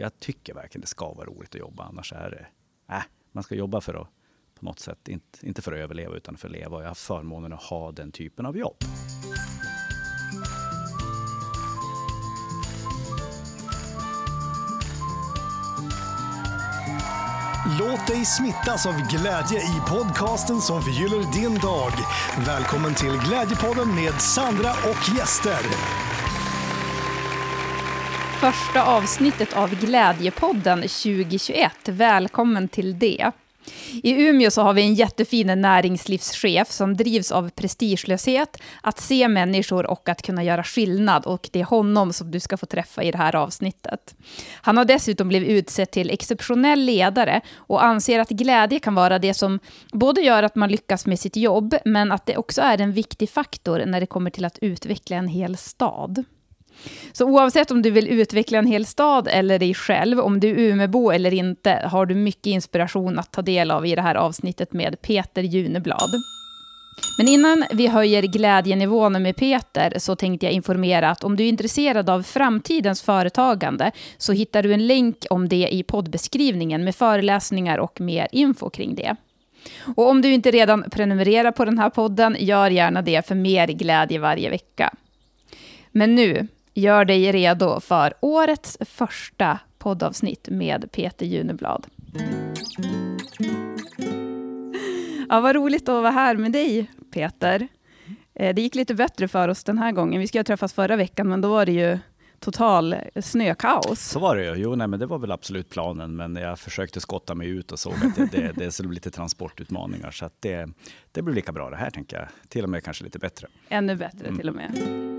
Jag tycker verkligen det ska vara roligt att jobba, annars är det... Äh, man ska jobba för att på något sätt, inte, inte för att överleva utan för att leva. Och jag har haft förmånen att ha den typen av jobb. Låt dig smittas av glädje i podcasten som förgyller din dag. Välkommen till Glädjepodden med Sandra och gäster. Första avsnittet av Glädjepodden 2021. Välkommen till det. I Umeå så har vi en jättefin näringslivschef som drivs av prestigelöshet, att se människor och att kunna göra skillnad. Och det är honom som du ska få träffa i det här avsnittet. Han har dessutom blivit utsedd till exceptionell ledare och anser att glädje kan vara det som både gör att man lyckas med sitt jobb, men att det också är en viktig faktor när det kommer till att utveckla en hel stad. Så oavsett om du vill utveckla en hel stad eller dig själv, om du är Umebo eller inte, har du mycket inspiration att ta del av i det här avsnittet med Peter Juneblad. Men innan vi höjer glädjenivån med Peter så tänkte jag informera att om du är intresserad av framtidens företagande så hittar du en länk om det i poddbeskrivningen med föreläsningar och mer info kring det. Och om du inte redan prenumererar på den här podden, gör gärna det för mer glädje varje vecka. Men nu, Gör dig redo för årets första poddavsnitt med Peter Juneblad. Ja, vad roligt att vara här med dig, Peter. Eh, det gick lite bättre för oss den här gången. Vi skulle ha träffats förra veckan, men då var det ju total snökaos. Så var det ju. Jo, nej, men det var väl absolut planen, men jag försökte skotta mig ut och såg att det, det, det skulle bli lite transportutmaningar. Så att det, det blir lika bra det här, tänker jag. Till och med kanske lite bättre. Ännu bättre mm. till och med.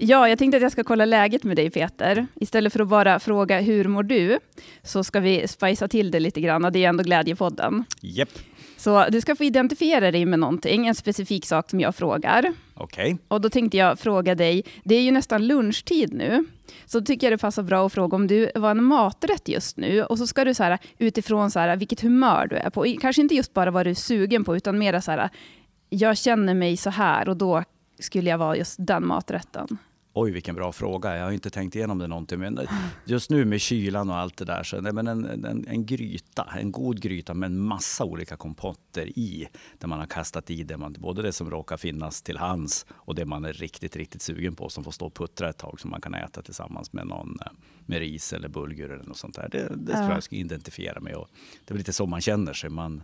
Ja, jag tänkte att jag ska kolla läget med dig Peter. Istället för att bara fråga hur mår du, så ska vi spicea till det lite grann. Det är ändå Glädjepodden. Yep. Så du ska få identifiera dig med någonting, en specifik sak som jag frågar. Okej. Okay. Och då tänkte jag fråga dig, det är ju nästan lunchtid nu, så tycker jag det passar bra att fråga om du var en maträtt just nu, och så ska du så här, utifrån så här, vilket humör du är på, kanske inte just bara vad du är sugen på, utan mer så här, jag känner mig så här och då skulle jag vara just den maträtten? Oj, vilken bra fråga. Jag har inte tänkt igenom det någonting. Men just nu med kylan och allt det där, så nej, men en, en, en gryta, en god gryta med en massa olika kompotter i. Där man har kastat i det man, både det som råkar finnas till hands och det man är riktigt, riktigt sugen på som får stå och puttra ett tag som man kan äta tillsammans med någon eh, med ris eller bulgur eller något sånt där. Det, det ja. tror jag ska identifiera med. Och det är lite så man känner sig. Man,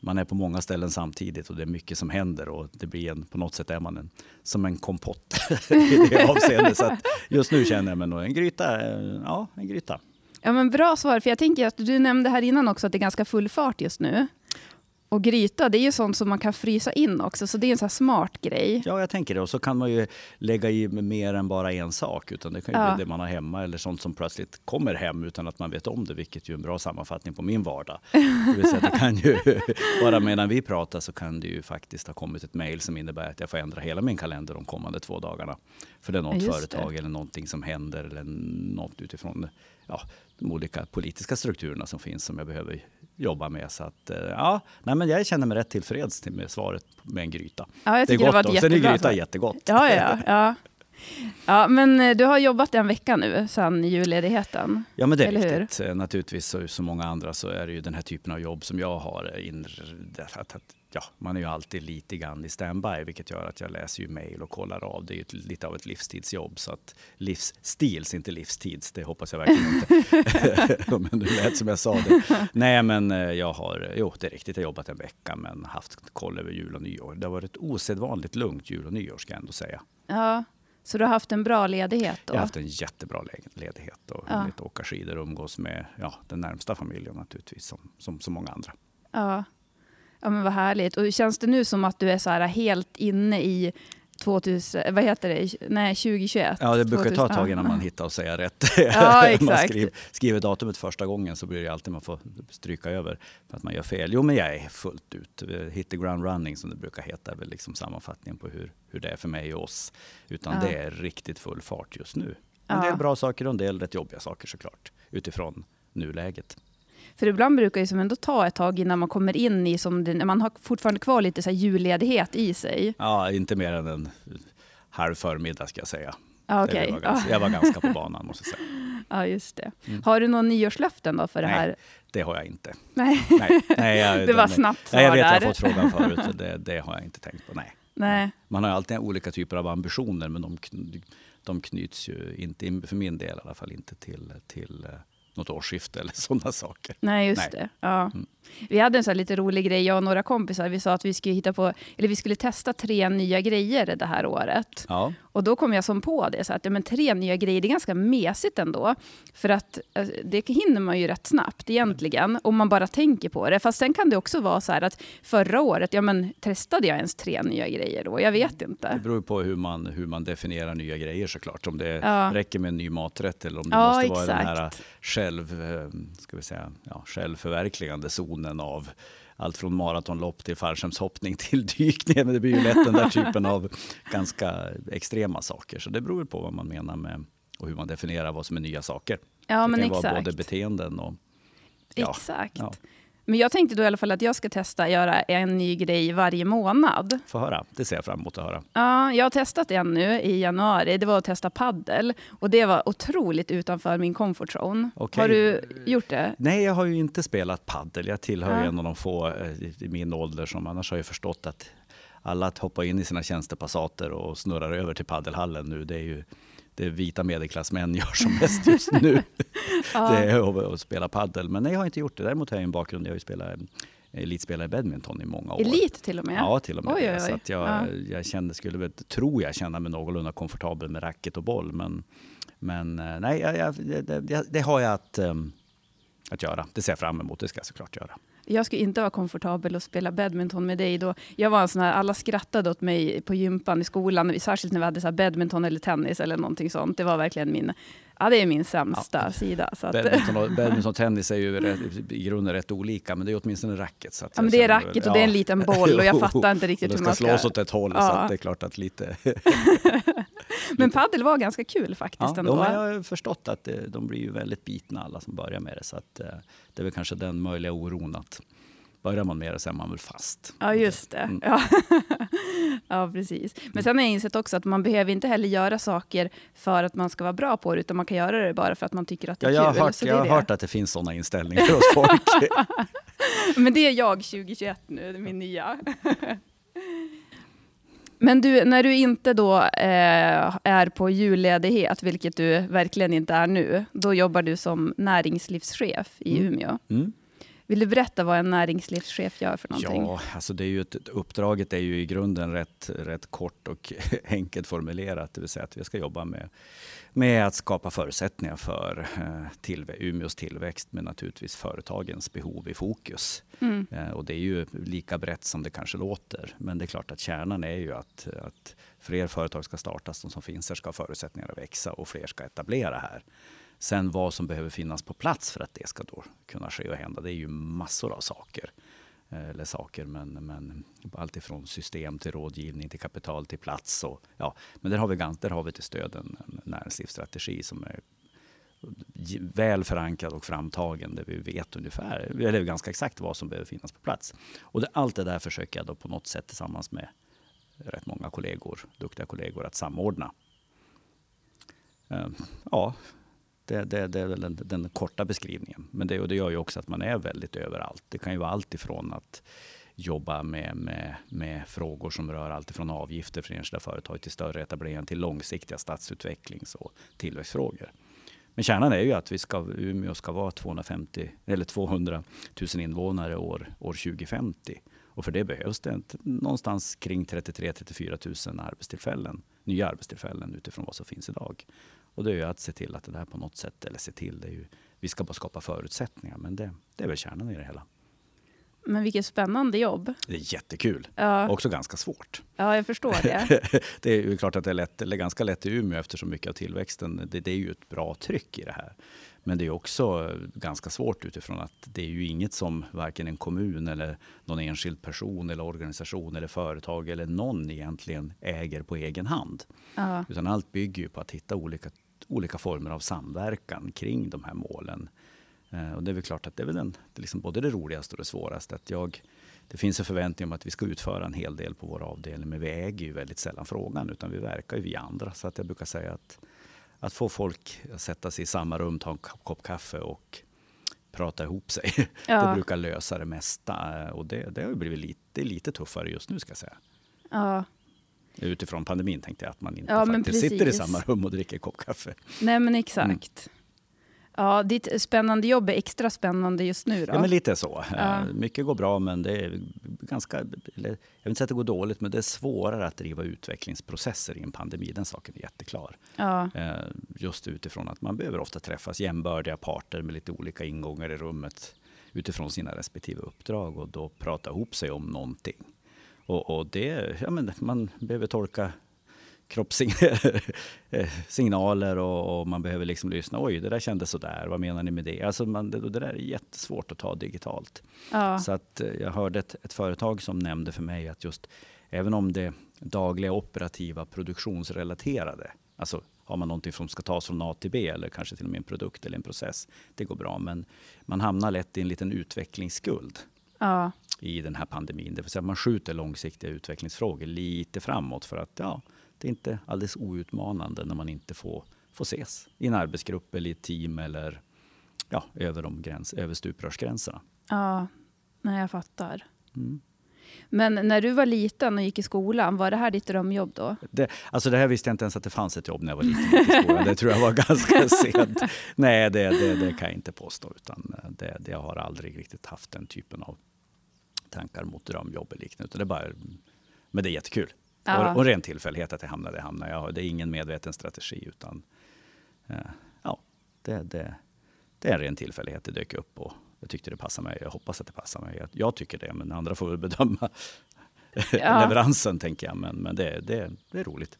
man är på många ställen samtidigt och det är mycket som händer och det blir en, på något sätt är man en, som en kompott i det avseendet. Så just nu känner jag mig nog en gryta. Eh, ja, en gryta. Ja, men bra svar, för jag tänker att du nämnde här innan också att det är ganska full fart just nu. Och gryta, det är ju sånt som man kan frysa in också, så det är en sån smart grej. Ja, jag tänker det. Och så kan man ju lägga i mer än bara en sak. Utan det kan ju ja. bli det man har hemma eller sånt som plötsligt kommer hem utan att man vet om det, vilket ju är en bra sammanfattning på min vardag. Det vill säga, det kan ju, bara medan vi pratar så kan det ju faktiskt ha kommit ett mejl som innebär att jag får ändra hela min kalender de kommande två dagarna. För det är något ja, företag det. eller någonting som händer eller något utifrån ja, de olika politiska strukturerna som finns som jag behöver jobba med. Så att, eh, ja, nej, men jag känner mig rätt tillfreds med svaret med en gryta. Ja, jag det är gott. Det var sen är gryta jättegott. Ja, ja, ja. Ja, men eh, du har jobbat en vecka nu sedan julledigheten. Ja, men det är riktigt. Hur? Eh, naturligtvis, så, som många andra, så är det ju den här typen av jobb som jag har. In, att, att, ja, man är ju alltid lite grann i standby, vilket gör att jag läser ju mejl och kollar av. Det är ju ett, lite av ett livstidsjobb, så att livsstils, inte livstids, det hoppas jag verkligen inte. men det lät som jag sa det. Nej, men eh, jag har, jo, det är riktigt, jag har jobbat en vecka, men haft koll över jul och nyår. Det har varit osedvanligt lugnt jul och nyår, ska jag ändå säga. Ja. Så du har haft en bra ledighet? Då? Jag har haft en jättebra ledighet och ja. hunnit åka skidor och umgås med ja, den närmsta familjen naturligtvis, som, som så många andra. Ja. Ja, men vad härligt. Och känns det nu som att du är så här helt inne i 2000, vad heter det? Nej, 2021? Ja, det brukar 2000, ta ett tag innan man hittar och säga rätt. Ja, exakt. man skriver, skriver datumet första gången så blir det alltid man får stryka över för att man gör fel. Jo, men jag är fullt ut. Hit the ground running som det brukar heta, är väl liksom sammanfattningen på hur, hur det är för mig och oss. Utan ja. det är riktigt full fart just nu. En del bra saker och en del rätt jobbiga saker såklart, utifrån nuläget. För ibland brukar det som ändå ta ett tag innan man kommer in i, som det, man har fortfarande kvar lite så här julledighet i sig. Ja, inte mer än en halv förmiddag ska jag säga. Ja, Det okej. var ganska, jag var ganska på banan måste jag säga. Ja, just det. Har du någon nyårslöften då för det Nej. här? Det har jag inte. Nej. Nej, nej, jag, Det var den- snabbt Nej, jag svar vet att jag där. har fått frågan förut. Det, det har jag inte tänkt på. Nej. Nej. Man har alltid olika typer av ambitioner men de, de knyts ju inte, för min del i alla fall, inte till, till eh, något årsskifte eller sådana saker. Nej, just Nej. Mm. det. Ja. Vi hade en här lite rolig grej, jag och några kompisar. Vi sa att vi skulle hitta på, eller vi skulle testa tre nya grejer det här året. Ja, Och då kom jag som på det, så att ja, men tre nya grejer, det är ganska mesigt ändå. För att eh, det hinner man ju rätt snabbt egentligen, om man bara tänker på det. Fast sen kan det också vara så här att förra året, ja men testade jag ens tre nya grejer då? Jag vet det inte. beror ju på hur man, hur man definierar nya grejer såklart. Om det Ja. räcker med en ny maträtt eller om det måste vara den här exakt. själv, eh, ska vi säga, ja, självförverkligande zonen av allt från maratonlopp till fallskärmshoppning till dykning. Men det blir ju lätt den där typen av ganska extrema saker. Så det beror på vad man menar med och hur man definierar vad som är nya saker. Ja, det men kan ju vara både exakt. beteenden och ja, Exakt. ja. Men jag tänkte då i alla fall att jag ska testa att göra en ny grej varje månad. få höra. Det ser jag fram emot att höra. Ja, jag har testat en nu i januari. Det var att testa paddel Och det var otroligt utanför min comfort zone. Okej. Har du gjort det? Nej, jag har ju inte spelat paddel. Jag tillhör Ja. en av de få eh, i min ålder som annars har jag förstått att alla att hoppa in i sina tjänstepassater och snurrar över till paddelhallen nu, det är ju det vita medelklassmän gör som mest just nu. Ja. Det är att, spela paddel. Men nej, jag har inte gjort det. Däremot har jag en bakgrund. Jag har ju spelat eh, elitspelare i badminton i många år. Elit till och med? Ja, till och med Oj, oj, oj. Så att jag, Ja. jag kände, skulle väl, tror jag känna mig någorlunda komfortabel med racket och boll. Men, men eh, nej, jag, jag, det, det, det har jag att, ehm, att göra. Det ser jag fram emot. Det ska jag såklart göra. Jag skulle inte vara komfortabel att spela badminton med dig då. Jag var en sån här, alla skrattade åt mig på gympan i skolan, särskilt när vi hade så badminton eller tennis eller någonting sånt. Det var verkligen min, ja det är min sämsta sida. Så att, Badminton och, badminton och tennis är ju rätt, i grunden rätt olika, men det är åtminstone racket. Så ja, men det är känner väl- racket och det är en liten boll och jag fattar inte riktigt hur det man ska ska... slås åt ett håll, så Ja. att det är klart att lite... Men paddel var ganska kul faktiskt Ja, ändå. de, jag har förstått att det, de blir ju väldigt bitna alla som börjar med det. Så att, eh, det är väl kanske den möjliga oron att börjar man med det så är man väl fast. Ja, just det. Mm. Ja. ja, precis. Men sen har jag insett också att man behöver inte heller göra saker för att man ska vara bra på det, utan man kan göra det bara för att man tycker att det Ja, är jag har, kul. hört, Så det jag har det. hört att det finns sådana inställningar hos folk. Men det är jag 2021 nu, det är min nya. Men du, när du inte då eh, är på julledighet, vilket du verkligen inte är nu, då jobbar du som näringslivschef i Mm. Umeå. Mm. Vill du berätta vad en näringslivschef gör för någonting? Ja, alltså det är ju ett, uppdraget är ju i grunden rätt, rätt kort och enkelt formulerat. Det vill säga att vi ska jobba med, med att skapa förutsättningar för eh, tillvä- Umeås tillväxt med naturligtvis företagens behov i fokus. Mm. Eh, och det är ju lika brett som det kanske låter. Men det är klart att kärnan är ju att, att fler företag ska startas. De som finns här ska ha förutsättningar att växa och fler ska etablera här. Sen vad som behöver finnas på plats för att det ska då kunna ske och hända, det är ju massor av saker. Eh, eller saker, men, men allt ifrån system till rådgivning till kapital till plats. Och, ja, men där har vi, där har vi till stöd en, en näringslivsstrategi som är väl förankrad och framtagen där vi vet ungefär, eller ganska exakt vad som behöver finnas på plats. Och det, allt det där försöker jag då på något sätt tillsammans med rätt många kollegor, duktiga kollegor, att samordna. Eh, ja, det, det, det är väl den, den korta beskrivningen. Men det, och det gör ju också att man är väldigt överallt. Det kan ju vara allt ifrån att jobba med, med, med frågor som rör allt ifrån avgifter för enskilda företag till större etableringar till långsiktiga stadsutvecklings och tillväxtfrågor. Men kärnan är ju att vi ska, Umeå ska vara 250, eller 200 000 invånare år, år 2050. Och för det behövs det någonstans kring 33-34 000 arbetstillfällen, nya arbetstillfällen utifrån vad som finns idag. Och det är ju att se till att det där på något sätt, eller se till, det är ju, vi ska bara skapa förutsättningar. Men det, det är väl kärnan i det hela. Men vilket spännande jobb. Det är jättekul. Ja, Också ganska svårt. ja jag förstår det. det är ju klart att det är lätt, eller ganska lätt i Umeå eftersom mycket av tillväxten, det, det är ju ett bra tryck i det här. Men det är också ganska svårt utifrån att det är ju inget som varken en kommun eller någon enskild person eller organisation eller företag eller någon egentligen äger på egen hand. Ja. Utan allt bygger ju på att hitta olika, olika former av samverkan kring de här målen. Eh, och det är väl klart att det är väl den, det är liksom både det roligaste och det svåraste. Att jag det finns en förväntning om att vi ska utföra en hel del på vår avdelning, men vi äger ju väldigt sällan frågan, utan vi verkar ju via andra. Så att jag brukar säga att, att få folk att sätta sig i samma rum, ta en kopp kaffe och prata ihop sig. Ja. Det brukar lösa det mesta. Och det, det har blivit lite, lite tuffare just nu ska jag säga. Ja. Utifrån pandemin tänkte jag att man inte ja, faktiskt sitter i samma rum och dricker kopp kaffe. Nej men exakt. Mm. Ja, ditt spännande jobb är extra spännande just nu då? Ja, men lite så. Ja. Mycket går bra, men det är ganska... Eller, jag vill inte säga att det går dåligt, men det är svårare att driva utvecklingsprocesser i en pandemi. Den saken är jätteklar. Ja. Eh, just utifrån att man behöver ofta träffas jämbördiga parter med lite olika ingångar i rummet utifrån sina respektive uppdrag och då prata ihop sig om någonting. Och, och det, ja, men man behöver tolka kroppssignaler och, och, man behöver liksom lyssna. Oj, det där kändes sådär. Vad menar ni med det? Alltså man, det, det där är jättesvårt att ta digitalt. Ja. Så att eh, jag hörde ett, ett, företag som nämnde för mig att just även om det dagliga operativa produktionsrelaterade, alltså har man någonting som ska tas från A till B eller kanske till och med en produkt eller en process, det går bra. Men man hamnar lätt i en liten utvecklingsskuld. Ja. i den här pandemin. Det vill säga man skjuter långsiktiga utvecklingsfrågor lite framåt för att ja, det är inte alldeles outmanande när man inte får, får ses i en arbetsgrupp eller i ett team eller ja, över, de gräns, över stuprörsgränserna. Ja, nej, jag fattar. Mm. Men när du var liten och gick i skolan, var det här ditt drömjobb då? Det, alltså det här visste jag inte ens att det fanns ett jobb när jag var liten i skolan. Det tror jag var ganska sent. Nej, det, det, det, kan jag inte påstå. Utan det, det, jag har aldrig riktigt haft den typen av tankar mot drömjobb eller liknande. Utan det bara, men det är jättekul. Ja. Och, och ren tillfällighet att jag hamnade där jag hamnade. Jag, det är ingen medveten strategi utan eh, ja, det, det, det är en ren tillfällighet. Det dök upp och jag tyckte det passade mig. Jag hoppas att det passar mig. Jag, jag tycker det, men andra får väl bedöma ja. leveransen tänker jag. Men, men det, det, det är roligt.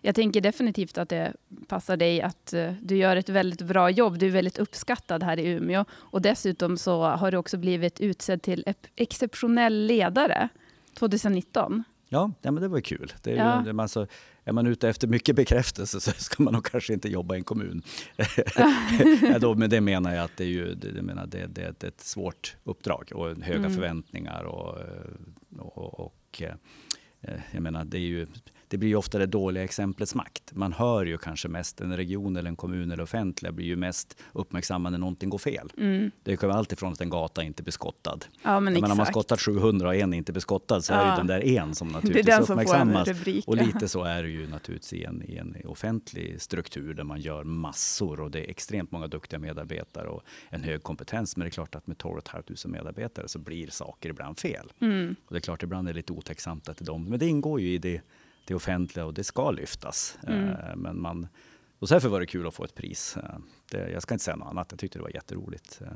Jag tänker definitivt att det passar dig att uh, du gör ett väldigt bra jobb. Du är väldigt uppskattad här i Umeå och dessutom så har du också blivit utsedd till exceptionell ledare 2019. Ja, ja men det var kul. Det är, ja. ju, alltså, är man ute efter mycket bekräftelse så ska man nog kanske inte jobba i en kommun. ja, då, men det menar jag att det är, ju, det, menar, det, det, det är ett svårt uppdrag och höga mm. förväntningar. och, och, och eh, jag menar, det är ju det blir ju ofta det dåliga exemplets makt. Man hör ju kanske mest, en region eller en kommun eller offentliga blir ju mest uppmärksamma när någonting går fel. Mm. Det kan vara alltifrån att en gata inte blir skottad. Ja, men men om man skottat 700 och en inte blir skottad så ja. är det den där en som naturligtvis det är den som uppmärksammas. Rubrik, och lite så är det ju naturligtvis i en, i en offentlig struktur där man gör massor och det är extremt många duktiga medarbetare och en hög kompetens. Men det är klart att med 12 500 medarbetare så blir saker ibland fel. Mm. Och det är klart ibland är det lite otacksamt att det är de, men det ingår ju i det det offentliga och det ska lyftas. Mm. Eh, men man, och därför var det kul att få ett pris. Eh, det, jag ska inte säga något annat, jag tyckte det var jätteroligt. Eh,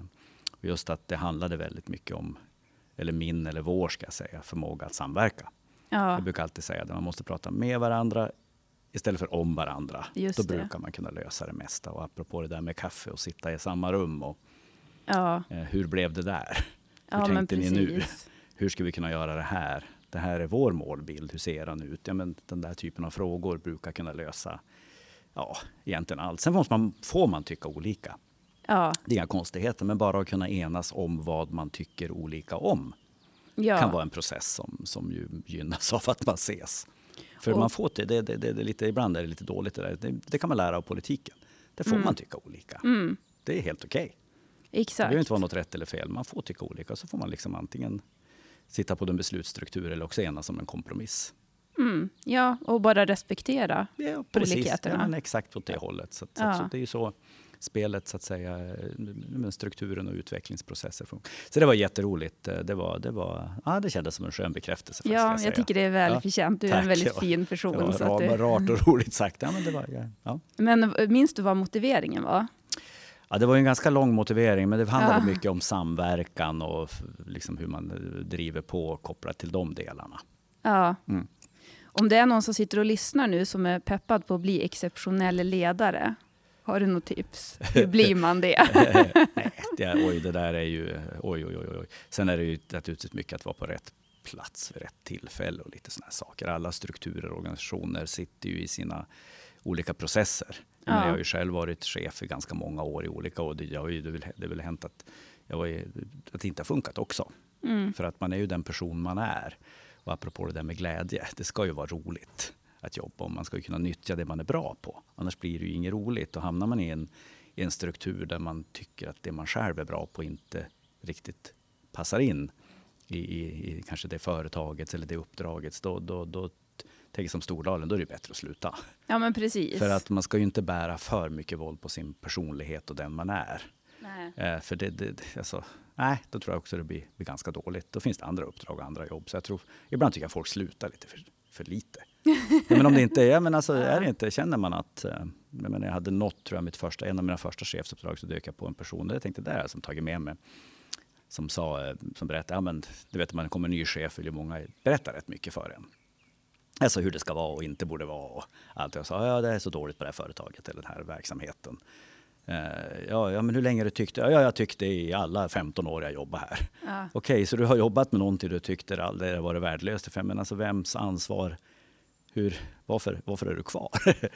just att det handlade väldigt mycket om, eller min eller vår ska jag säga, förmåga att samverka. Ja. Jag brukar alltid säga att man måste prata med varandra istället för om varandra. Just Då det. brukar man kunna lösa det mesta. Och apropå det där med kaffe och sitta i samma rum. Och, ja. hur blev det där? Hur ja, tänkte ni nu? Hur ska vi kunna göra det här? Det här är vår målbild, hur ser den ut? Ja, men den där typen av frågor brukar kunna lösa ja, egentligen allt. Sen måste man, får man tycka olika. Ja. Det är inga konstigheter, men bara att kunna enas om vad man tycker olika om ja. kan vara en process som, som ju gynnas av att man ses. För och, man får det, det, det, det, lite, ibland är det lite dåligt det där. Det, det kan man lära av politiken. Det får mm. man tycka olika. Mm. Det är helt okej. Okay. Exakt. Det behöver inte vara något rätt eller fel. Man får tycka olika. Så får man liksom antingen sitta på den beslutsstruktur eller också enas om en kompromiss. Mm, ja, och bara respektera ja, precis. olikheterna. Ja, exakt åt det hållet. Så, ja. så, det är ju så spelet, så att säga, med strukturen och utvecklingsprocesser. Så det var jätteroligt. Det, var, det, var, ja, det kändes som en skön bekräftelse. Ja, jag, jag tycker det är välförtjänt. Du är en väldigt fin person. Det var så du... rart och roligt sagt. Ja, men, det var, ja. men minns du vad motiveringen var? Ja, det var en ganska lång motivering, men det handlade ja. mycket om samverkan och liksom hur man driver på kopplat till de delarna. Ja. Mm. Om det är någon som sitter och lyssnar nu som är peppad på att bli exceptionell ledare, har du något tips? Hur blir man det? Nej, det, oj, det där är ju... Oj, oj, oj, oj. Sen är det ju naturligtvis mycket att vara på rätt plats vid rätt tillfälle och lite sådana saker. Alla strukturer och organisationer sitter ju i sina olika processer. Ja. Jag har ju själv varit chef i ganska många år i olika och det, ju, det, väl, det väl hänt att att det inte har funkat också. Mm. För att man är ju den person man är. Och apropå det där med glädje, det ska ju vara roligt att jobba och man ska ju kunna nyttja det man är bra på. Annars blir det ju inget roligt. Och hamnar man i en, i en struktur där man tycker att det man själv är bra på inte riktigt passar in i, i, i kanske det företaget eller det uppdraget, då, då, då tänker som Stordalen, då är det bättre att sluta. Ja, men precis. För att man ska ju inte bära för mycket våld på sin personlighet och den man är. Nej. Eh, för det, det, alltså, nej, då tror jag också det blir, blir ganska dåligt. Då finns det andra uppdrag och andra jobb. Så jag tror, ibland tycker jag folk slutar lite för, för lite. men om det inte är, men alltså, är det inte, känner man att... Eh, jag, menar, jag hade något, tror jag, mitt första, en av mina första chefsuppdrag, så dök jag på en person, där jag tänkte, det är som tagit med mig som, sa, eh, som berättade, ja, men, du vet, när man kommer en ny chef vill ju många berätta rätt mycket för en. Alltså hur det ska vara och inte borde vara. Och allt. Jag sa, ja det är så dåligt på det här företaget eller den här verksamheten. Uh, ja, ja, men hur länge du tyckte? Ja, jag tyckte i alla 15 år jag jobbade här. Ja. Okej, okay, så du har jobbat med någonting du tyckte aldrig var värdelöst. Men alltså vems ansvar? Hur, varför, varför är du kvar?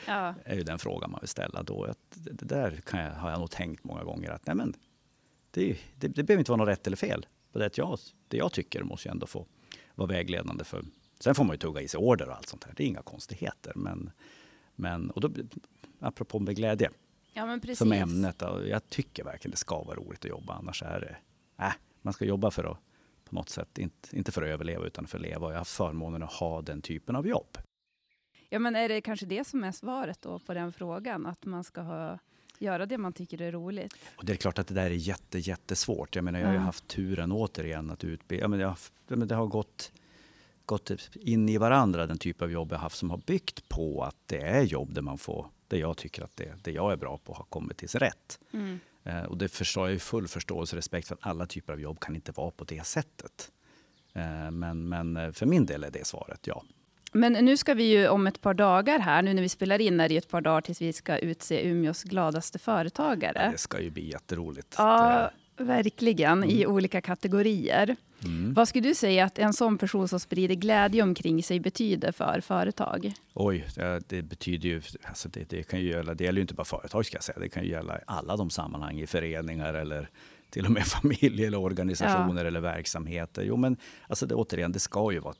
Ja. är ju den frågan man vill ställa då. Det, det där jag, har jag nog tänkt många gånger att nej men, det, det, det behöver inte vara något rätt eller fel. Det jag, det jag tycker måste ju ändå få vara vägledande för Sen får man ju tugga i sig order och allt sånt där. Det är inga konstigheter. Men, men och då, apropå med glädje. Ja, men precis. Som ämnet. Jag tycker verkligen det ska vara roligt att jobba. Annars är det... Äh, man ska jobba för att på något sätt, inte, inte för att överleva utan för att leva. Och jag har haft förmånen att ha den typen av jobb. Ja, men är det kanske det som är svaret då på den frågan? Att man ska ha, göra det man tycker är roligt? Och det är klart att det där är jätte, jättesvårt. Jag menar, jag har ju haft turen återigen att utbilda. Jag det har gått gått in i varandra, den typ av jobb jag haft som har byggt på att det är jobb där man får, det jag tycker att det, det jag är bra på har kommit till sin rätt. Mm. Eh, och det förstår jag ju full förståelse och respekt för att alla typer av jobb kan inte vara på det sättet. Eh, men, men eh, för min del är det svaret ja. Men nu ska vi ju om ett par dagar här, nu när vi spelar in är det ett par dagar tills vi ska utse Umeås gladaste företagare. Ja, det ska ju bli jätteroligt. Ja, verkligen, mm. i olika kategorier. Mm. Vad skulle du säga att en sån person som sprider glädje omkring sig betyder för företag? Oj, det betyder ju, alltså det, det, kan ju gälla, det gäller ju inte bara företag ska jag säga, det kan ju gälla alla de sammanhang i föreningar eller till och med familj eller organisationer ja. eller verksamheter. Jo men alltså det, återigen, det ska ju vara,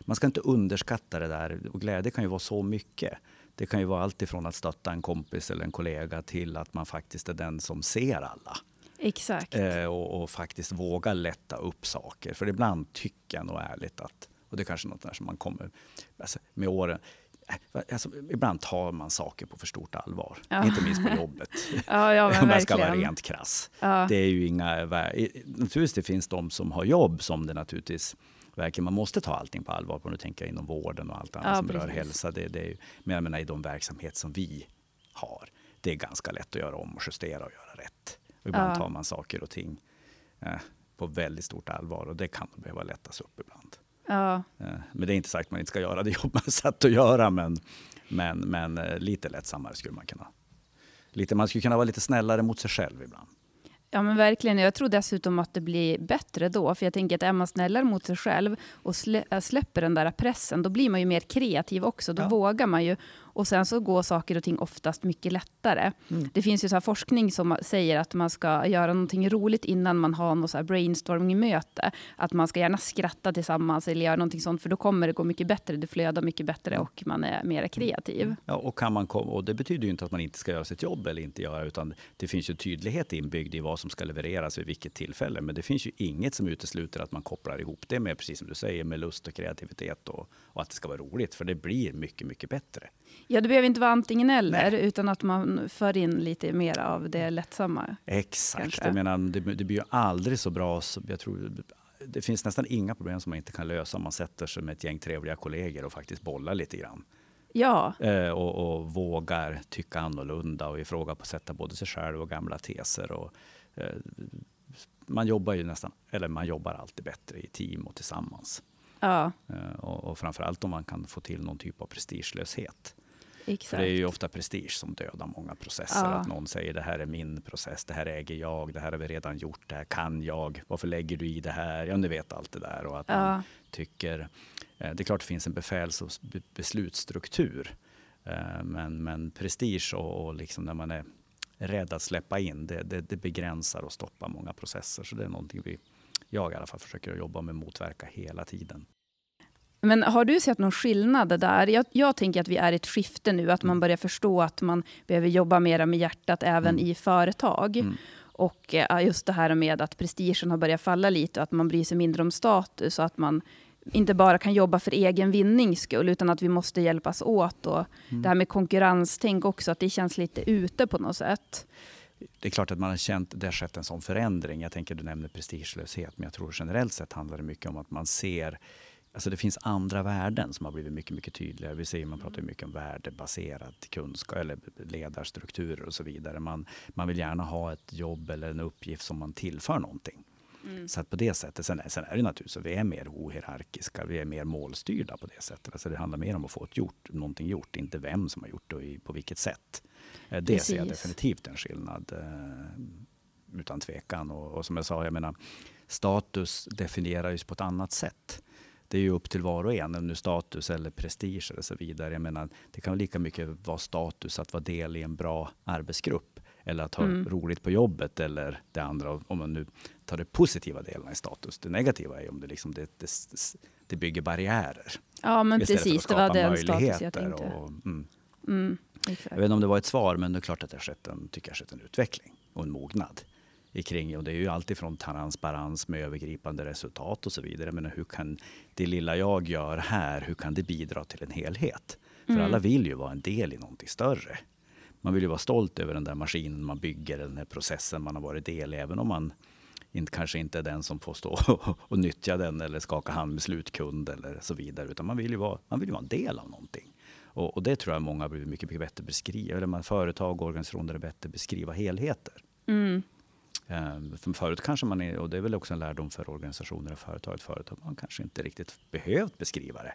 man ska inte underskatta det där och glädje kan ju vara så mycket. Det kan ju vara allt ifrån att stötta en kompis eller en kollega till att man faktiskt är den som ser alla. Exakt. Eh, och, och, faktiskt våga lätta upp saker. För ibland tycker jag nog ärligt att, och det är kanske något där som man kommer alltså, med åren, eh, Alltså, ibland tar man saker på för stort allvar. Ja. Inte minst på jobbet. Ja, ja, Om jag ska vara rent krass. Ja. Det är ju inga... Naturligtvis det finns de som har jobb som det naturligtvis verkligen man måste ta allting på allvar. På. Nu tänker jag inom vården och allt annat som precis. rör hälsa. Det, det är, men jag menar i de verksamhet som vi har. Det är ganska lätt att göra om och justera och göra rätt. Ibland ja. tar man saker och ting eh, på väldigt stort allvar och det kan behöva lättas upp ibland. Ja. Eh, men det är inte sagt att man inte ska göra det jobb man satt att göra, men, men, men eh, lite lättsammare skulle man kunna. Lite, man skulle kunna vara lite snällare mot sig själv ibland. Ja, men verkligen. Jag tror dessutom att det blir bättre då. För jag tänker att är man snällare mot sig själv och släpper den där pressen, då blir man ju mer kreativ också. Då ja. vågar man ju och sen så går saker och ting oftast mycket lättare. Mm. Det finns ju så forskning som säger att man ska göra någonting roligt innan man har något så brainstorming-möte. Att man ska gärna skratta tillsammans eller göra någonting sånt, för då kommer det gå mycket bättre. Det flödar mycket bättre och man är mer kreativ. Mm. Ja, och, kan man komma, och det betyder ju inte att man inte ska göra sitt jobb eller inte göra, utan det finns ju tydlighet inbyggd i vad som ska levereras vid vilket tillfälle. Men det finns ju inget som utesluter att man kopplar ihop det med, precis som du säger, med lust och kreativitet och, och att det ska vara roligt. För det blir mycket, mycket bättre. Ja, det behöver inte vara antingen eller, Nej. utan att man för in lite mer av det lättsamma. Exakt. Jag menar, det, det blir ju aldrig så bra. Jag tror, det finns nästan inga problem som man inte kan lösa om man sätter sig med ett gäng trevliga kollegor och faktiskt bollar lite grann. Ja. Eh, och, och, vågar tycka annorlunda och ifrågasätta både sig själv och gamla teser. Och, eh, man jobbar ju nästan, eller man jobbar alltid bättre i team och tillsammans. Ja. Eh, och, och framförallt om man kan få till någon typ av prestigelöshet. Exakt. För det är ju ofta prestige som dödar många processer. Ja. Att någon säger det här är min process, det här äger jag, det här har vi redan gjort, det här kan jag, varför lägger du i det här? Ja, ni vet allt det där. Och att ja. man tycker, eh, det är klart det finns en befäls och beslutsstruktur. Eh, men, men prestige och, och liksom när man är rädd att släppa in. Det, det, det begränsar och stoppar många processer. Så det är någonting vi, jag i alla fall försöker jobba med motverka hela tiden. Men har du sett någon skillnad där? Jag, jag tänker att vi är i ett skifte nu, att man mm. börjar förstå att man behöver jobba mer med hjärtat även mm. i företag. Mm. Och eh, just det här med att prestigen har börjat falla lite och att man bryr sig mindre om status och att man inte bara kan jobba för egen vinnings skull, utan att vi måste hjälpas åt. Och mm. Det här med konkurrenstänk också, att det känns lite ute på något sätt. Det är klart att man har känt det har skett en sån förändring. Jag tänker du nämner prestigelöshet, men jag tror generellt sett handlar det mycket om att man ser Alltså det finns andra värden som har blivit mycket, mycket tydligare. Vi ser, man pratar mycket om värdebaserad kunskap eller ledarstrukturer och så vidare. Man, man vill gärna ha ett jobb eller en uppgift som man tillför någonting. Mm. Så att på det sättet, sen, sen är det naturligtvis så vi är mer ohierarkiska, vi är mer målstyrda på det sättet. Alltså det handlar mer om att få ett gjort, någonting gjort, inte vem som har gjort det och på vilket sätt. Eh, det Precis. ser jag definitivt en skillnad, eh, utan tvekan. Och, och som jag sa, jag menar, status definieras på ett annat sätt det är ju upp till var och en, om nu status eller prestige eller så vidare. Jag menar, det kan lika mycket vara status att vara del i en bra arbetsgrupp eller att ha mm. roligt på jobbet eller det andra, om man nu tar det positiva delarna i status. Det negativa är om det, liksom det, det, det bygger barriärer. Ja, men precis. Det var den status jag tänkte. Och, mm. Mm, jag vet inte om det var ett svar, men det är klart att det har skett en, tycker jag, skett en utveckling och en mognad kring. Och det är ju alltifrån transparens med övergripande resultat och så vidare. Men hur kan det lilla jag gör här, hur kan det bidra till en helhet? För mm. alla vill ju vara en del i någonting större. Man vill ju vara stolt över den där maskinen man bygger, den här processen man har varit del i, även om man inte, kanske inte är den som får stå och nyttja den eller skaka hand med slutkund eller så vidare. Utan man vill ju vara, man vill vara en del av någonting. Och, och det tror jag många har blivit mycket, mycket bättre beskriva, eller man, företag och organisationer är bättre beskriva helheter. Mm. Ehm, för förut kanske man, är, och det är väl också en lärdom för organisationer och företag, att företag man kanske inte riktigt behövt beskriva det.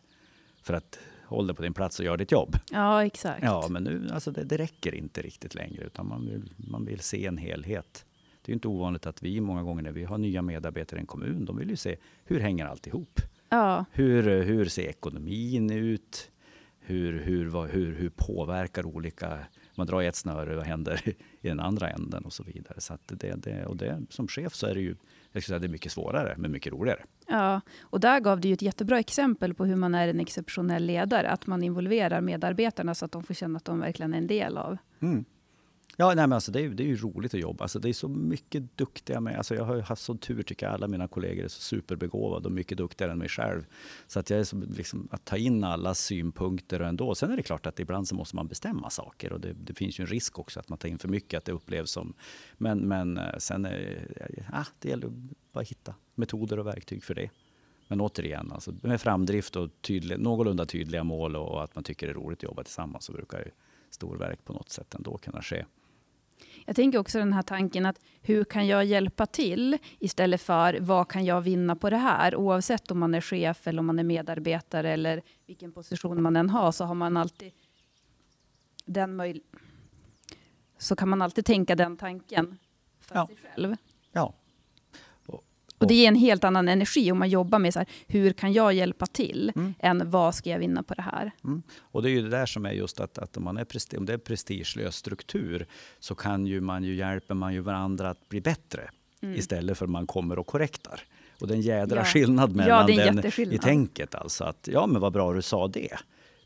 För att håll dig på din plats och gör ditt jobb. Ja, exakt. Ja, men nu, alltså det, det räcker inte riktigt längre, utan man vill, man vill se en helhet. Det är inte ovanligt att vi många gånger när vi har nya medarbetare i en kommun, de vill ju se hur hänger allt ihop? Ja. Hur, hur ser ekonomin ut? Hur, hur, hur, hur påverkar olika man drar i ett snöre, vad händer i den andra änden och så vidare. Så det, det, och det, som chef så är det ju jag säga, det är mycket svårare, men mycket roligare. Ja, och där gav du ett jättebra exempel på hur man är en exceptionell ledare. Att man involverar medarbetarna så att de får känna att de verkligen är en del av. Mm. Ja, nej, men alltså det, är, det är ju roligt att jobba. Alltså det är så mycket duktiga med. Alltså jag har haft sån tur tycker jag. Alla mina kollegor är så superbegåvade och mycket duktigare än mig själv. Så att jag är så, liksom, att ta in alla synpunkter och ändå. Sen är det klart att ibland så måste man bestämma saker och det, det finns ju en risk också att man tar in för mycket, att det upplevs som... Men, men eh, sen är ja, ah, det gäller att bara hitta metoder och verktyg för det. Men återigen, alltså, med framdrift och tydlig, någorlunda tydliga mål och att man tycker det är roligt att jobba tillsammans så brukar ju storverk på något sätt ändå kunna ske. Jag tänker också den här tanken att hur kan jag hjälpa till istället för vad kan jag vinna på det här? Oavsett om man är chef eller om man är medarbetare eller vilken position man än har så har man alltid den möj så kan man alltid tänka den tanken för ja. sig själv. Ja, och det ger en helt annan energi om man jobbar med så här, hur kan jag hjälpa till, mm. än vad ska jag vinna på det här. Mm. Och det är ju det där som är just att, att om, man är om det är prestigelös struktur så kan ju man ju hjälper man ju varandra att bli bättre mm. istället för att man kommer och korrektar. Och det är en jädra ja. skillnad mellan ja, den i tänket. Alltså att, ja men vad bra du sa det.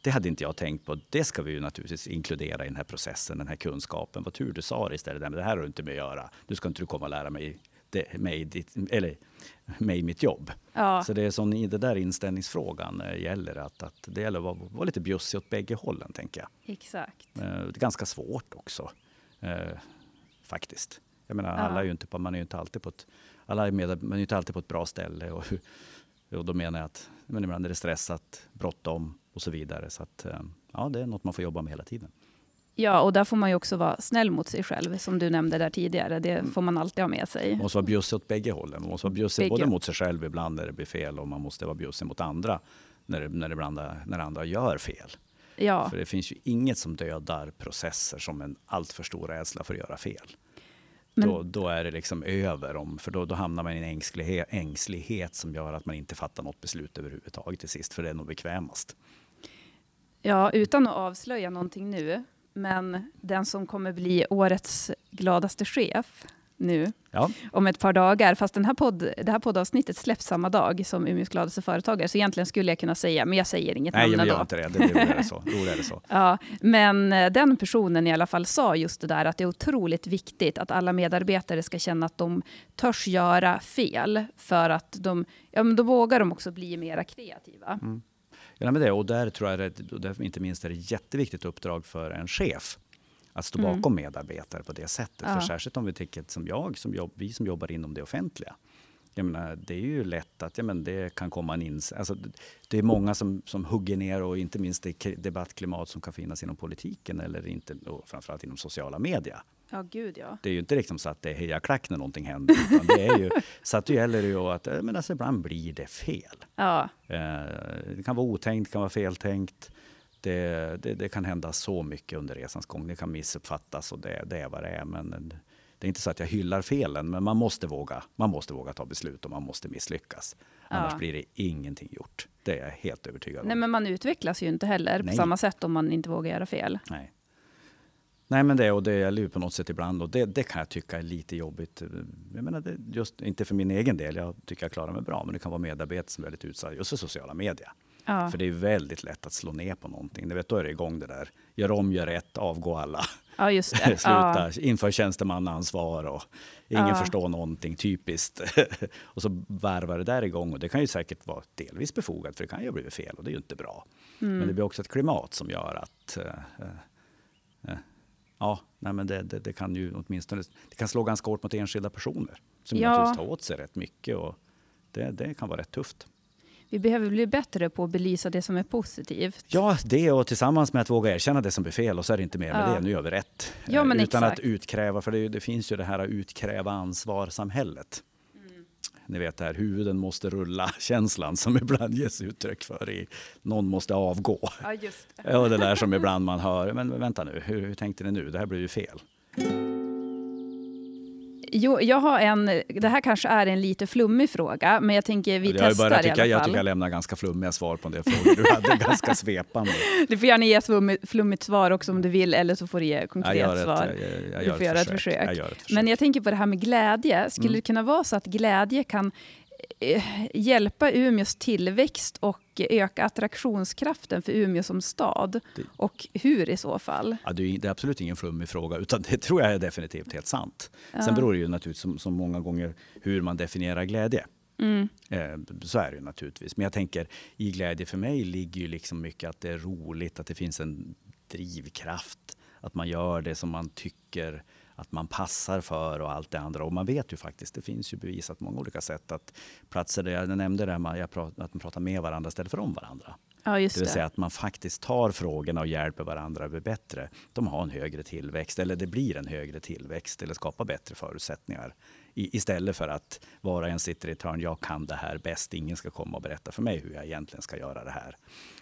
Det hade inte jag tänkt på. Det ska vi ju naturligtvis inkludera i den här processen, den här kunskapen. Vad tur du sa det istället. Men det här har du inte med att göra. Du ska inte komma och lära mig det, mig, ditt, eller, mig mitt jobb. Ja. Så det är som i det där inställningsfrågan eh, gäller att, att det gäller att vara, vara lite bjussig åt bägge hållen, tänker jag. Exakt. Eh, det är ganska svårt också, eh, faktiskt. Jag menar, ja. alla är ju inte på, man är ju inte alltid på ett, alla är med, man är inte alltid på ett bra ställe. Och, och då menar jag att men ibland är det stressat, bråttom och så vidare. Så att, ja, det är något man får jobba med hela tiden. Ja, och där får man ju också vara snäll mot sig själv, som du nämnde där tidigare. Det mm. får man alltid ha med sig. Man måste vara bjussig åt bägge hållen. Man måste vara bjussig både mot sig själv ibland när det blir fel och man måste vara bjussig mot andra när, det, när, det blanda, när andra gör fel. Ja. För det finns ju inget som dödar processer som en alltför stor rädsla för att göra fel. Men, då, då, är det liksom över, om, för då, då hamnar man i en ängslighet, ängslighet som gör att man inte fattar något beslut överhuvudtaget till sist, för det är nog bekvämast. Ja, utan att avslöja någonting nu, men den som kommer bli årets gladaste chef nu Ja. om ett par dagar. Fast den här podd, det här poddavsnittet släpps samma dag som Umeås gladaste företagare. Så egentligen skulle jag kunna säga, men jag säger inget Nej, namn men ändå. gör inte det. Det blir roligare så. Roligare så. Ja, men eh, den personen i alla fall sa just det där att det är otroligt viktigt att alla medarbetare ska känna att de törs göra fel för att de, ja, men då vågar de också bli mera kreativa. Ja, men det, och där tror jag det, inte minst är det ett jätteviktigt uppdrag för en chef att stå Mm. bakom medarbetare på det sättet. Ja. För särskilt om vi tänker som jag, som jobb, vi som jobbar inom det offentliga. Jag menar, det är ju lätt att ja, men det kan komma en ins alltså, det- är många som, som hugger ner och inte minst det debattklimat som kan finnas inom politiken eller inte, och framförallt inom sociala medier. Ja, gud ja. Det är ju inte liksom så att det är hejaklack när någonting händer. Utan det är ju, så att det gäller ju att eh, men alltså, ibland blir det fel. Ja, Eh, Det kan vara otänkt, det kan vara feltänkt. Det, det, det kan hända så mycket under resans gång. Det kan missuppfattas och det, det är vad det är. Men det är inte så att jag hyllar felen, men man måste våga, man måste våga ta beslut och man måste misslyckas. Annars Ja. blir det ingenting gjort. Det är jag helt övertygad om. nej men man utvecklas ju inte heller Nej. på samma sätt om man inte vågar göra fel. Nej. Nej, men det, och det gäller ju på något sätt ibland och det, det kan jag tycka är lite jobbigt. Jag menar, det, just, inte för min egen del, jag tycker jag klarar mig bra, men det kan vara medarbetare som är väldigt utsatta just för sociala medier. Ja. För det är väldigt lätt att slå ner på någonting. Du vet, då är det igång det där. Gör om, gör rätt, avgå alla. Ja, just det. Sluta, Ja. inför tjänstemannaansvar och ingen Ja. förstår någonting, typiskt. och så varvar det där igång och det kan ju säkert vara delvis befogat för det kan ju blivit fel och det är ju inte bra. Mm. Men det blir också ett klimat som gör att eh, eh, Ja, nej men det, det, det kan ju åtminstone det kan slå ganska hårt mot enskilda personer som Ja. naturligtvis tar åt sig rätt mycket och det, det kan vara rätt tufft. Vi behöver bli bättre på att belysa det som är positivt. Ja, det och tillsammans med att våga erkänna det som blir fel och så är det inte mer med Ja. det, nu gör vi rätt. Ja, men Utan exakt. att utkräva, för det, det finns ju det här utkräva ansvar-samhället. Ni vet det här huvuden måste rulla-känslan som ibland ges uttryck för i någon måste avgå. Ja, just det. Och det där som ibland man hör, men vänta nu, hur, hur tänkte ni nu? Det här blir ju fel. Jo, jag har en, det här kanske är en lite flummig fråga, men jag tänker vi jag, testar börjat i tycka, alla jag fall. tycker jag lämnar ganska flummiga svar på en del frågor. Du hade ganska svepande. Du får gärna ge flummigt, flummigt svar också om du vill, eller så får du ge Jag konkret gör ett, svar. jag, jag, jag Du får göra ett försök. Jag ett försök. Men jag tänker på det här med glädje. Skulle Mm. det kunna vara så att glädje kan hjälpa Umeås tillväxt och öka attraktionskraften för Umeå som stad? Och hur i så fall? Ja, det, är, absolut ingen flummig fråga, utan det tror jag är definitivt helt sant. Ja. Sen beror det ju naturligtvis som, som många gånger hur man definierar glädje. Mm. Eh, så är det naturligtvis. Men jag tänker, i glädje för mig ligger ju liksom mycket att det är roligt, att det finns en drivkraft, att man gör det som man tycker att man passar för och allt det andra. Och man vet ju faktiskt, det finns ju bevisat på många olika sätt att platser där jag nämnde det här med att man pratar med varandra istället för om varandra. Ja, Det vill säga att man faktiskt tar frågorna och hjälper varandra att bli bättre. De har en högre tillväxt, eller det blir en högre tillväxt, eller skapar bättre förutsättningar. I, istället för att var och en sitter i ett hörn, jag kan det här bäst, ingen ska komma och berätta för mig hur jag egentligen ska göra det här.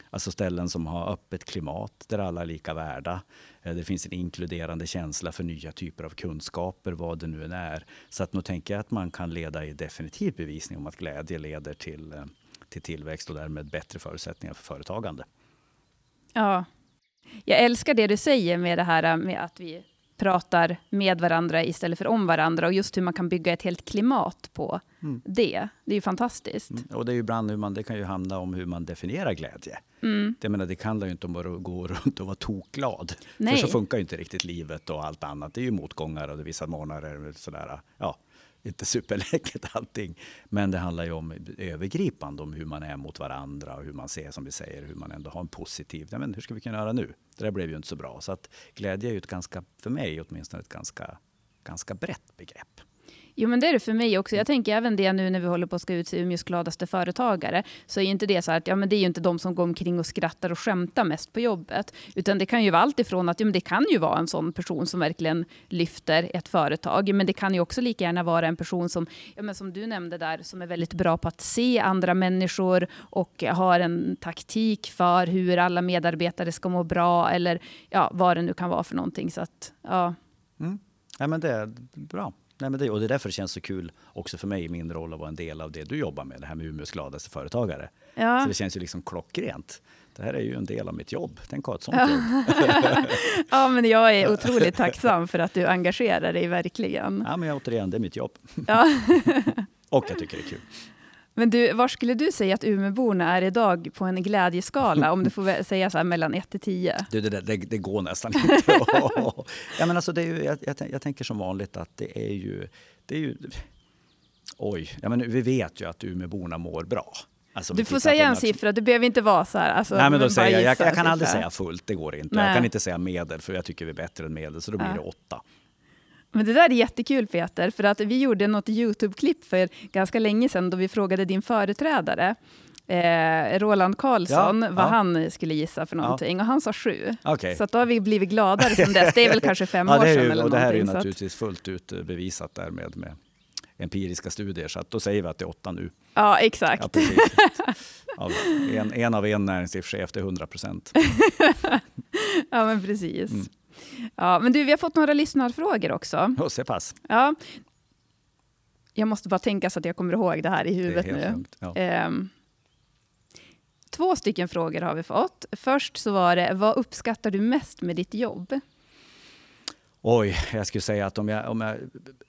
Alltså ställen som har öppet klimat, där alla är lika värda. Eh, det finns en inkluderande känsla för nya typer av kunskaper, vad det nu än är. Så att nu tänker jag att man kan leda i definitiv bevisning om att glädje leder till eh, till tillväxt och därmed bättre förutsättningar för företagande. Ja. Jag älskar det du säger med det här eh, med att vi pratar med varandra istället för om varandra och just hur man kan bygga ett helt klimat på det. Det är ju fantastiskt. Mm. Och det är ju ibland hur man, det kan ju handla om hur man definierar glädje. Mm. Det, menar, det handlar ju inte om att gå runt och vara tokglad. Nej. För så funkar ju inte riktigt livet och allt annat. Det är ju motgångar och det vissa månader är det sådär, ja, inte superläckert allting. Men det handlar ju om övergripande om hur man är mot varandra och hur man ser, som vi säger, hur man ändå har en positiv, ja, men hur ska vi kunna göra nu? Det där blev ju inte så bra. Så att glädje är ju ett ganska, för mig åtminstone, ett ganska, ganska brett begrepp. Jo, men det är det för mig också. Jag tänker även det nu när vi håller på att ska utse Umeås gladaste företagare, så är inte det så att ja, men det är ju inte de som går omkring och skrattar och skämtar mest på jobbet, utan det kan ju vara allt ifrån att ja, men det kan ju vara en sån person som verkligen lyfter ett företag, men det kan ju också lika gärna vara en person som, ja, men som du nämnde där, som är väldigt bra på att se andra människor och har en taktik för hur alla medarbetare ska må bra, eller ja, vad det nu kan vara för någonting. Så att, ja. Mm. Nej, men det är bra. Nej, men det, och det är därför det känns så kul också för mig i min roll att vara en del av det du jobbar med, det här med Umeås gladaste företagare. Ja. Så det känns ju liksom klockrent. det här är ju en del av mitt jobb. Tänk att ha ett sånt jobb. ja, men jag är otroligt tacksam för att du engagerar dig verkligen. Ja, men återigen, det är mitt jobb. Ja. och jag tycker det är kul. Men du, var skulle du säga att Umeåborna är idag på en glädjeskala, om du får säga så här mellan 1 till 10? Du, det, det, det, går nästan inte. ja, men alltså, det är ju, jag, jag, jag, tänker som vanligt att det är ju... Det är ju oj, ja, men vi vet ju att Umeåborna mår bra. Alltså, du får säga en siffra, det behöver inte vara så här. Alltså, Nej, men då säger jag, jag, jag kan aldrig säga fullt, det går inte. Nej. Jag kan inte säga medel, för jag tycker vi är bättre än medel, så då blir ja. det åtta. Men det där är jättekul Peter, för att vi gjorde något Youtube-klipp för ganska länge sedan då vi frågade din företrädare, eh, Roland Karlsson, ja, vad ja. han skulle gissa för någonting. Ja. Och han sa sju. Okay. Så då har vi blivit gladare sen dess. Det är väl kanske fem år sedan. Ju, eller och det här är ju naturligtvis fullt ut eh, bevisat därmed med empiriska studier. Så att då säger vi att det är åtta nu. Ja, exakt. Av en, en av en näringslivschef, det är 100 procent. ja, men precis. Mm. Ja, men du, vi har fått några lyssnarfrågor också. Oh, se pass. Ja. Jag måste bara tänka så att jag kommer ihåg det här i huvudet nu. Ja. Um, två stycken frågor har vi fått. Först så var det, vad uppskattar du mest med ditt jobb? Oj, jag skulle säga att om jag, om jag,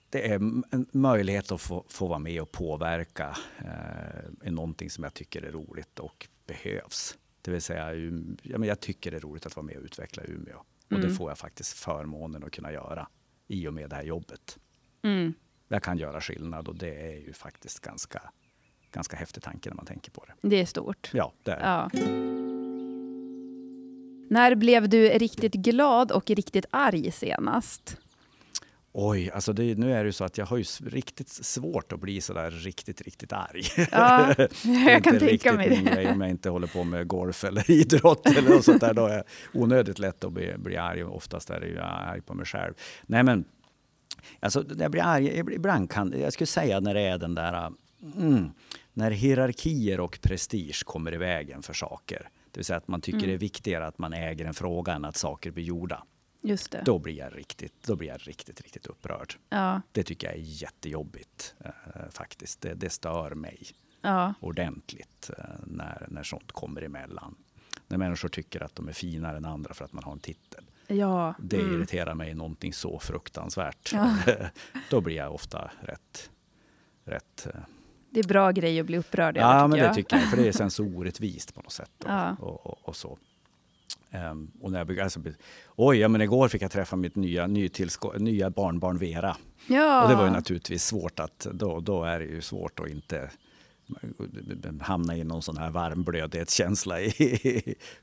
det är en möjlighet att få, få vara med och påverka eh, är någonting som jag tycker är roligt och behövs. Det vill säga, ja, men jag tycker det är roligt att vara med och utveckla Umeå. Och mm. det får jag faktiskt förmånen att kunna göra i och med det här jobbet. Mm. Jag kan göra skillnad och det är ju faktiskt ganska, ganska häftig tanke när man tänker på det. Det är stort. Ja, det är ja. När blev du riktigt glad och riktigt arg senast? Oj, alltså det, nu är det ju så att jag har ju riktigt svårt att bli så där riktigt, riktigt arg. Ja, jag kan tänka mig det. Grej om jag inte håller på med golf eller idrott eller något sånt där. Då är det onödigt lätt att bli, bli arg. Oftast är jag arg på mig själv. Nej, men alltså, jag blir arg. Ibland kan jag skulle säga när det är den där mm, när hierarkier och prestige kommer i vägen för saker. Det vill säga att man tycker mm. det är viktigare att man äger en fråga än att saker blir gjorda. Just det. Då blir jag riktigt, då blir jag riktigt, riktigt upprörd. Ja. Det tycker jag är jättejobbigt eh, faktiskt. Det, det, stör mig ja. ordentligt eh, när, när sånt kommer emellan. När människor tycker att de är finare än andra för att man har en titel. Ja. Det mm. irriterar mig någonting så fruktansvärt. Ja. då blir jag ofta rätt, rätt eh, det är bra grej att bli upprörd över. Ja, men det tycker jag. För det är så orättvist på något sätt. Och, ja. och, och, och så. Um, och när jag, alltså, oj, ja, men igår fick jag träffa mitt nya, nya barnbarn Vera. Ja. Och det var ju naturligtvis svårt att, då, då är det ju svårt att inte hamna i någon sån här varmblödhetskänsla.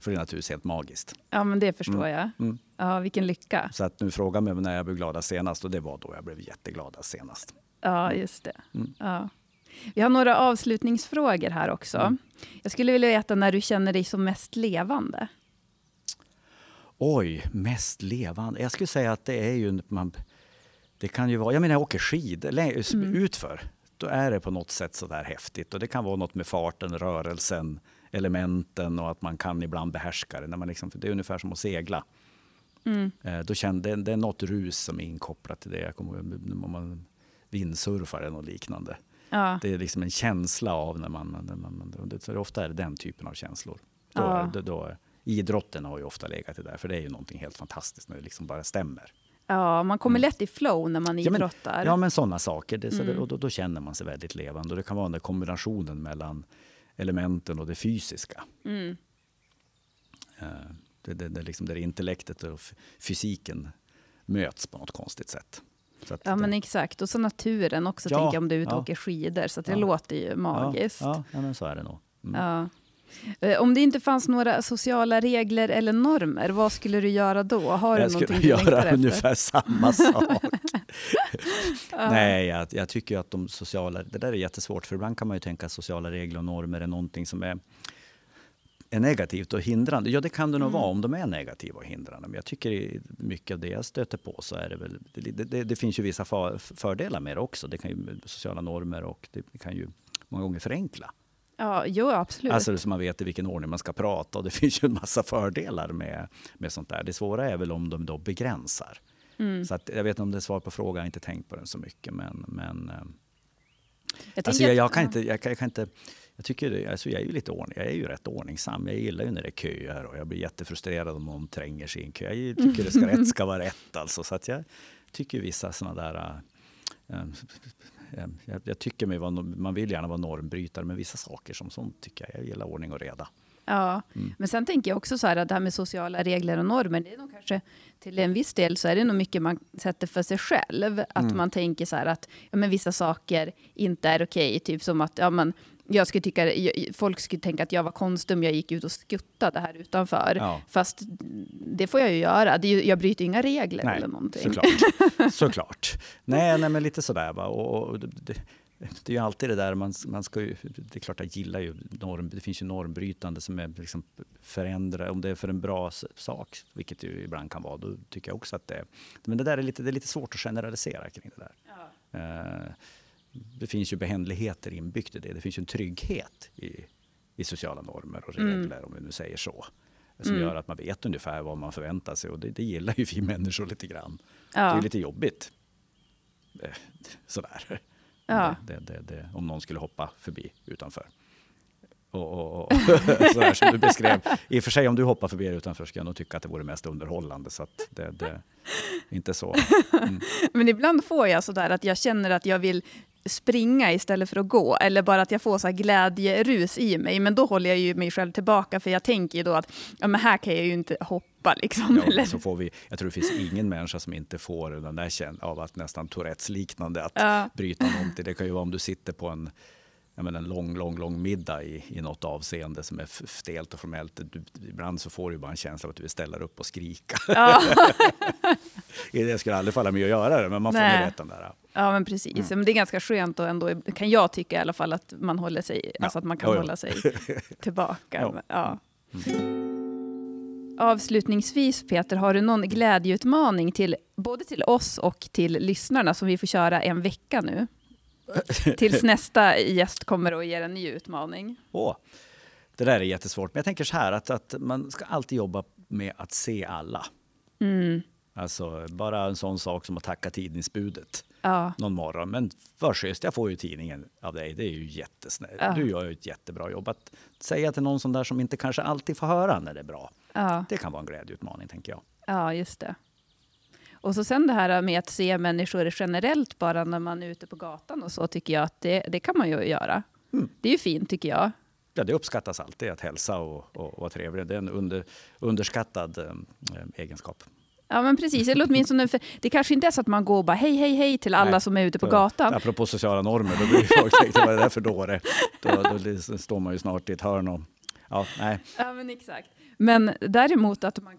för det är naturligtvis helt magiskt. Ja, men det förstår mm. jag. Mm. Ja, vilken lycka. Så att nu frågar mig när jag blev gladast senast och det var då jag blev jättegladast senast. Ja, just det. Mm. Ja. Vi har några avslutningsfrågor här också. Mm. Jag skulle vilja veta när du känner dig som mest levande. Oj, mest levande. Jag skulle säga att det är ju... Man, det kan ju vara... Jag menar, jag åker skidor mm. utför. Då är det på något sätt så där häftigt. Och det kan vara något med farten, rörelsen, elementen och att man kan ibland behärska det. När man liksom, det är ungefär som att segla. Mm. Eh, då kände, det, det är något rus som är inkopplat till det. Jag kommer om man vindsurfar eller något liknande. Ja. Det är liksom en känsla av när man... När man det, ofta är det den typen av känslor. Då, ja. då, då, idrotten har ju ofta legat det där, för det är ju någonting helt fantastiskt när det liksom bara stämmer. Ja, man kommer mm. lätt i flow när man idrottar. Ja, men, ja, men sådana saker. Det, så mm. det, och då, då, känner man sig väldigt levande. Och det kan vara den där kombinationen mellan elementen och det fysiska. Mm. Uh, det, det, det, liksom där intellektet och fysiken möts på något konstigt sätt. Ja, men exakt. Och så naturen också, ja, tänker jag, om du är ute och ja, åker skidor. Så det ja, låter ju magiskt. Ja, ja, men så är det nog. Mm. Ja. Eh, om det inte fanns några sociala regler eller normer, vad skulle du göra då? Har jag du skulle göra ungefär samma sak. Nej, jag, jag, tycker att de sociala... Det där är jättesvårt, för ibland kan man ju tänka att sociala regler och normer är någonting som är, är negativt och hindrande. Ja, det kan det nog mm. vara om de är negativa och hindrande. Men jag tycker mycket av det jag stöter på så är det väl... Det, det, det finns ju vissa för, fördelar med det också. Det kan ju sociala normer och det kan ju många gånger förenkla. Ja, jo, absolut. Alltså så man vet i vilken ordning man ska prata och det finns ju en massa fördelar med, med sånt där. Det svåra är väl om de då begränsar. Mm. Så att, jag vet inte om det är svar på frågan, jag har inte tänkt på den så mycket. Men, men, eh, jag, alltså jag, jag, kan inte, jag, kan, jag kan inte jag tycker alltså jag är ju lite ordning, jag är ju rätt ordningsam. Jag gillar ju när det är köer och jag blir jättefrustrerad om någon tränger sig i en kö. Jag tycker det ska, rätt ska vara rätt alltså. Så att jag tycker vissa sådana där äh, jag, jag, tycker mig vara, man vill gärna vara normbrytare med vissa saker som sånt tycker jag. Jag gillar ordning och reda. Ja, mm. men sen tänker jag också så här att det här med sociala regler och normer, det är nog kanske till en viss del så är det nog mycket man sätter för sig själv. Att mm. man tänker så här att ja, men vissa saker inte är okej, typ som att ja, men, jag skulle tycka, folk skulle tänka att jag var konstig om jag gick ut och skuttade här utanför. Ja. Fast det får jag ju göra. Det är, jag bryter inga regler nej, eller någonting. Såklart. såklart. Nej, nej, men lite sådär. Va? Och, och det, det är ju alltid det där, man, man ska ju, det är klart jag gillar ju norm, det finns ju normbrytande som är liksom förändra, om det är för en bra sak, vilket det ju ibland kan vara, då tycker jag också att det är, men det där är lite, det är lite svårt att generalisera kring det där. Ja. Uh, det finns ju behändligheter inbyggt i det, det finns ju en trygghet i, i sociala normer och mm. regler, mm. om vi nu säger så. Som mm. gör att man vet ungefär vad man förväntar sig och det, det gillar ju vi människor lite grann. Ja. Det är lite jobbigt. Eh, sådär. Ja. Det, det, det, om någon skulle hoppa förbi utanför. Och, och, och sådär som du beskrev. I och för sig om du hoppar förbi utanför ska jag nog tycka att det vore mest underhållande. Så att det, det inte så. Mm. Men ibland får jag sådär att jag känner att jag vill springa istället för att gå, eller bara att jag får så glädjerus i mig. Men då håller jag ju mig själv tillbaka, för jag tänker ju då att ja, men här kan jag ju inte hoppa. Liksom, ja, så får vi, jag tror det finns ingen människa som inte får den där känslan av att nästan Tourettes-liknande, att ja. bryta någonting. Det kan ju vara om du sitter på en menar, en lång, lång, lång middag i, i något avseende som är stelt och formellt. Du, ibland så får du bara en känsla av att du vill ställa upp och skrika. Ja. det skulle aldrig falla mig att göra det, men man får Nej. rätt den där. Ja, men precis. Mm. Men det är ganska skönt och ändå, kan jag tycka i alla fall, att man håller sig, ja. alltså att man kan hålla sig tillbaka. Ja. Mm. Avslutningsvis Peter, har du någon glädjeutmaning till både till oss och till lyssnarna som vi får köra en vecka nu? Tills nästa gäst kommer och ger en ny utmaning. Åh, det där är jättesvårt, men jag tänker så här att, att man ska alltid jobba med att se alla. Mm. Alltså bara en sån sak som att tacka tidningsbudet ja. någon morgon. Men schysst, jag får ju tidningen av dig. Det är ju jättesnällt. Ja. Du gör ju ett jättebra jobb. Att säga till någon sån där som inte kanske alltid får höra när det är bra. Ja. Det kan vara en glädjeutmaning, tänker jag. Ja, just det. Och så sen det här med att se människor generellt bara när man är ute på gatan och så tycker jag att det, det kan man ju göra. Mm. Det är ju fint tycker jag. Ja, det uppskattas alltid att hälsa och, och, vara trevlig. Det är en under, underskattad eh, egenskap. Ja, men precis. Eller åtminstone, för det kanske inte är så att man går och bara hej, hej, hej till alla Nej, som är ute på då, gatan. Apropå sociala normer, då blir folk tänkte, vad är det där för dåre? Då, då står man ju snart i ett hörn och ja, nej. Ja, men exakt. Men däremot att man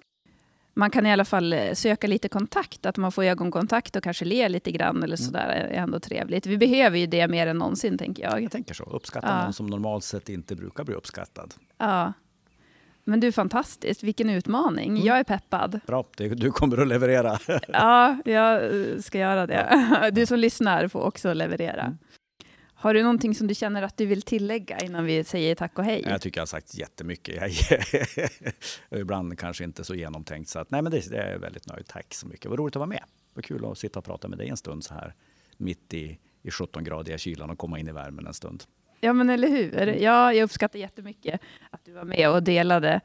man kan i alla fall eh, söka lite kontakt, att man får ögonkontakt och kanske le lite grann eller mm. sådär är ändå trevligt. Vi behöver ju det mer än någonsin, tänker jag. Jag tänker så. Uppskatta ja. någon som normalt sett inte brukar bli uppskattad. Ja. Men du, är fantastiskt. Vilken utmaning. Mm. Jag är peppad. Bra, du kommer att leverera. ja, jag ska göra det. Du som lyssnar får också leverera. Mm. Har du någonting som du känner att du vill tillägga innan vi säger tack och hej? Jag tycker jag har sagt jättemycket. Jag ibland kanske inte så genomtänkt. Så att, nej, men det, det är jag väldigt nöjd. Tack så mycket. Vad roligt att vara med. Vad kul att sitta och prata med dig en stund så här mitt i, i 17-gradiga kylan och komma in i värmen en stund. Ja, men eller hur? Ja, jag uppskattar jättemycket att du var med och delade.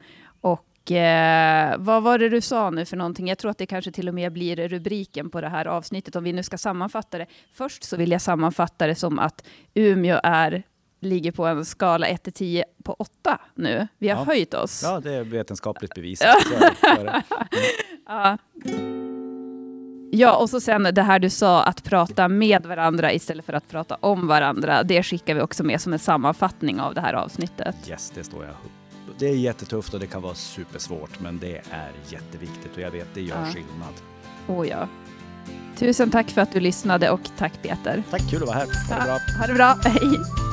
Och eh, vad var det du sa nu för någonting? Jag tror att det kanske till och med blir rubriken på det här avsnittet, om vi nu ska sammanfatta det. Först så vill jag sammanfatta det som att Umeå är ligger på en skala 1 till 10 på 8 nu. Vi har ja. höjt oss. Ja, det är vetenskapligt bevisat. Mm. ja. Ja, och så sen det här du sa, att prata med varandra istället för att prata om varandra. Det skickar vi också med som en sammanfattning av det här avsnittet. Yes, det står jag det är jättetufft och det kan vara supersvårt, men det är jätteviktigt och jag vet det gör ja. skillnad. Oh ja. Tusen tack för att du lyssnade och tack Peter. Tack, kul att vara här. Ha det bra. Ha det bra. Hej.